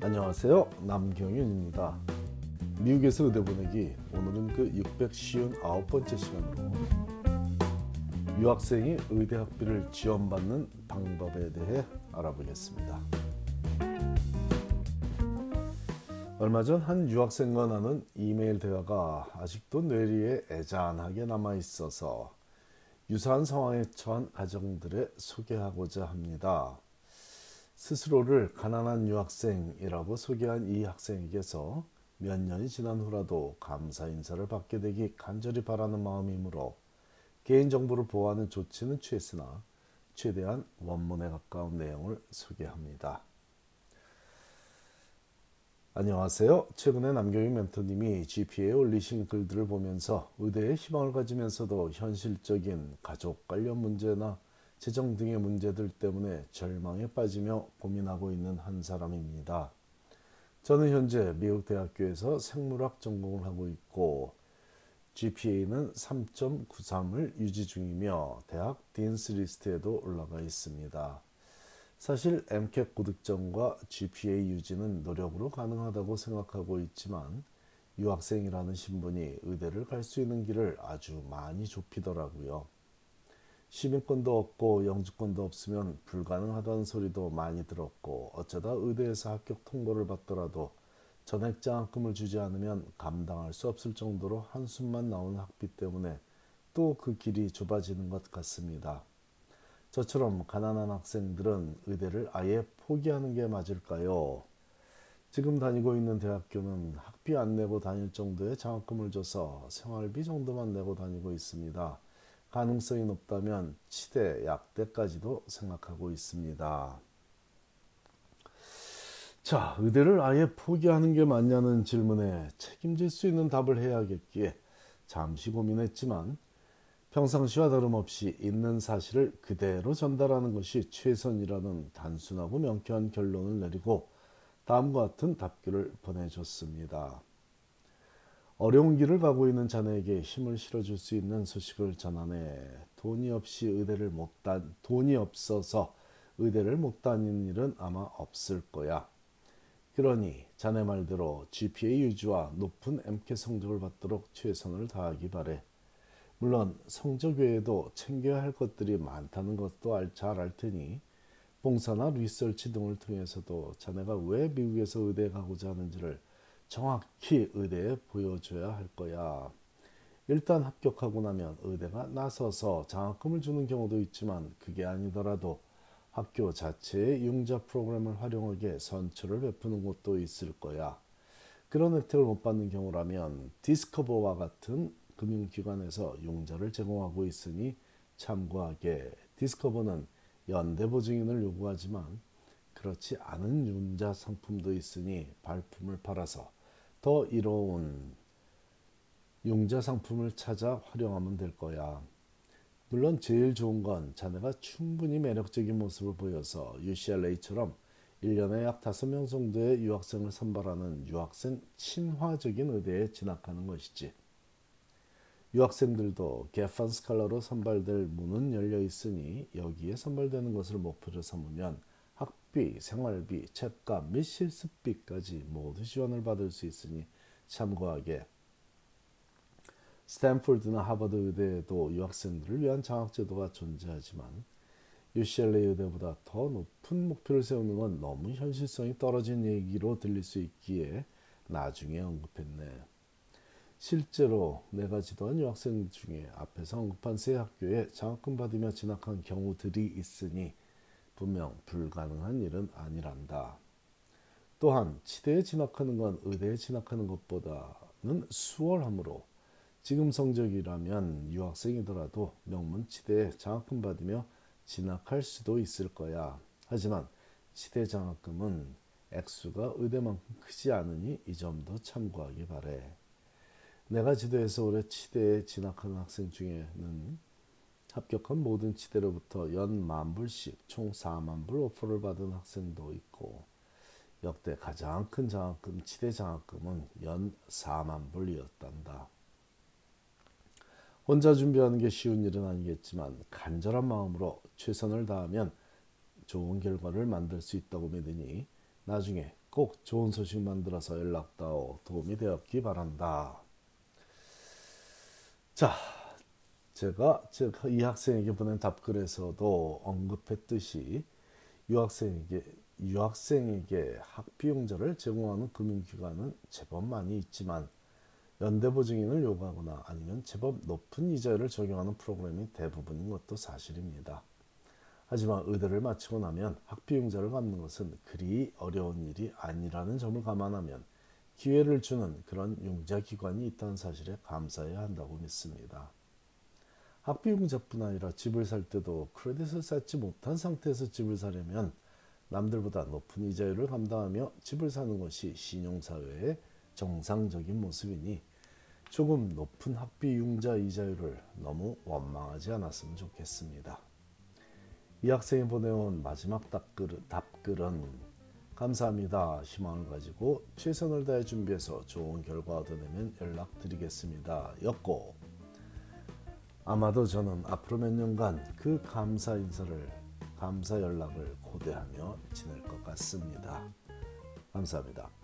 안녕하세요. 남경윤입니다. 미국에서 의대 보내기 오늘은 그 659번째 시간으로 유학생이 의대 학비를 지원받는 방법에 대해 알아보겠습니다. 얼마 전 한 유학생과 나눈 이메일 대화가 아직도 뇌리에 애잔하게 남아 있어서 유사한 상황에 처한 가정들에 소개하고자 합니다. 스스로를 가난한 유학생이라고 소개한 이 학생에게서 몇 년이 지난 후라도 감사 인사를 받게 되기 간절히 바라는 마음이므로 개인정보를 보호하는 조치는 취했으나 최대한 원문에 가까운 내용을 소개합니다. 안녕하세요. 최근에 남경희 멘토님이 GP에 올리신 글들을 보면서 의대에 희망을 가지면서도 현실적인 가족 관련 문제나 재정 등의 문제들 때문에 절망에 빠지며 고민하고 있는 한 사람입니다. 저는 현재 미국 대학교에서 생물학 전공을 하고 있고 GPA는 3.93을 유지 중이며 대학 Dean's List에도 올라가 있습니다. 사실 MCAT 고득점과 GPA 유지는 노력으로 가능하다고 생각하고 있지만 유학생이라는 신분이 의대를 갈 수 있는 길을 아주 많이 좁히더라고요. 시민권도 없고 영주권도 없으면 불가능하다는 소리도 많이 들었고 어쩌다 의대에서 합격 통보를 받더라도 전액 장학금을 주지 않으면 감당할 수 없을 정도로 한숨만 나오는 학비 때문에 또 그 길이 좁아지는 것 같습니다. 저처럼 가난한 학생들은 의대를 아예 포기하는 게 맞을까요? 지금 다니고 있는 대학교는 학비 안 내고 다닐 정도의 장학금을 줘서 생활비 정도만 내고 다니고 있습니다. 가능성이 높다면 치대, 약대까지도 생각하고 있습니다. 자, 의대를 아예 포기하는 게 맞냐는 질문에 책임질 수 있는 답을 해야겠기에 잠시 고민했지만 평상시와 다름없이 있는 사실을 그대로 전달하는 것이 최선이라는 단순하고 명쾌한 결론을 내리고 다음과 같은 답글을 보내줬습니다. 어려운 길을 가고 있는 자네에게 힘을 실어줄 수 있는 소식을 전하네. 돈이 없이 의대를 못 다, 돈이 없어서 의대를 못 다니는 일은 아마 없을 거야. 그러니 자네 말대로 GPA 유지와 높은 MK 성적을 받도록 최선을 다하기 바래. 물론 성적 외에도 챙겨야 할 것들이 많다는 것도 잘 알 테니 봉사나 리서치 등을 통해서도 자네가 왜 미국에서 의대에 가고자 하는지를 정확히 의대에 보여줘야 할 거야. 일단 합격하고 나면 의대가 나서서 장학금을 주는 경우도 있지만 그게 아니더라도 학교 자체의 융자 프로그램을 활용하게 선처를 베푸는 곳도 있을 거야. 그런 혜택을 못 받는 경우라면 디스커버와 같은 금융기관에서 융자를 제공하고 있으니 참고하게 디스커버는 연대 보증인을 요구하지만 그렇지 않은 융자 상품도 있으니 발품을 팔아서 더 이로운 융자 상품을 찾아 활용하면 될 거야. 물론 제일 좋은 건 자네가 충분히 매력적인 모습을 보여서 UCLA처럼 1년에 약 5명 정도의 유학생을 선발하는 유학생 친화적인 의대에 진학하는 것이지. 유학생들도 개판 스칼라로 선발될 문은 열려 있으니 여기에 선발되는 것을 목표로 삼으면 학비, 생활비, 책값 및 실습비까지 모두 지원을 받을 수 있으니 참고하게 스탠포드나 하버드 의대에도 유학생들을 위한 장학제도가 존재하지만 UCLA 의대보다 더 높은 목표를 세우는 건 너무 현실성이 떨어진 얘기로 들릴 수 있기에 나중에 언급했네. 실제로 내가 지도한 유학생 중에 앞에서 언급한 세 학교에 장학금 받으며 진학한 경우들이 있으니 분명 불가능한 일은 아니란다. 또한 치대에 진학하는 건 의대에 진학하는 것보다는 수월하므로 지금 성적이라면 유학생이더라도 명문 치대에 장학금 받으며 진학할 수도 있을 거야. 하지만 치대 장학금은 액수가 의대만큼 크지 않으니 이 점도 참고하기 바래. 내가 지도해서 올해 치대에 진학하는 학생 중에는 합격한 모든 치대로부터 연 만불씩 총 4만 불 오퍼를 받은 학생도 있고 역대 가장 큰 장학금 치대 장학금은 연 4만 불이었단다. 혼자 준비하는 게 쉬운 일은 아니겠지만 간절한 마음으로 최선을 다하면 좋은 결과를 만들 수 있다고 믿으니 나중에 꼭 좋은 소식 만들어서 연락다오 도움이 되었기 바란다. 자, 제가 이 학생에게 보낸 답글에서도 언급했듯이 유학생에게 유학생에게 학비용자를 제공하는 금융기관은 제법 많이 있지만 연대보증인을 요구하거나 아니면 제법 높은 이자율을 적용하는 프로그램이 대부분인 것도 사실입니다. 하지만 의대를 마치고 나면 학비용자를 갚는 것은 그리 어려운 일이 아니라는 점을 감안하면 기회를 주는 그런 융자기관이 있다는 사실에 감사해야 한다고 믿습니다. 학비용자뿐 아니라 집을 살 때도 크레딧을 쌓지 못한 상태에서 집을 사려면 남들보다 높은 이자율을 감당하며 집을 사는 것이 신용사회의 정상적인 모습이니 조금 높은 학비융자 이자율을 너무 원망하지 않았으면 좋겠습니다. 이 학생이 보내온 마지막 답글, 답글은 감사합니다. 희망을 가지고 최선을 다해 준비해서 좋은 결과 얻어내면 연락드리겠습니다. 였고 아마도 저는 앞으로 몇 년간 그 감사 인사를 감사 연락을 고대하며 지낼 것 같습니다. 감사합니다.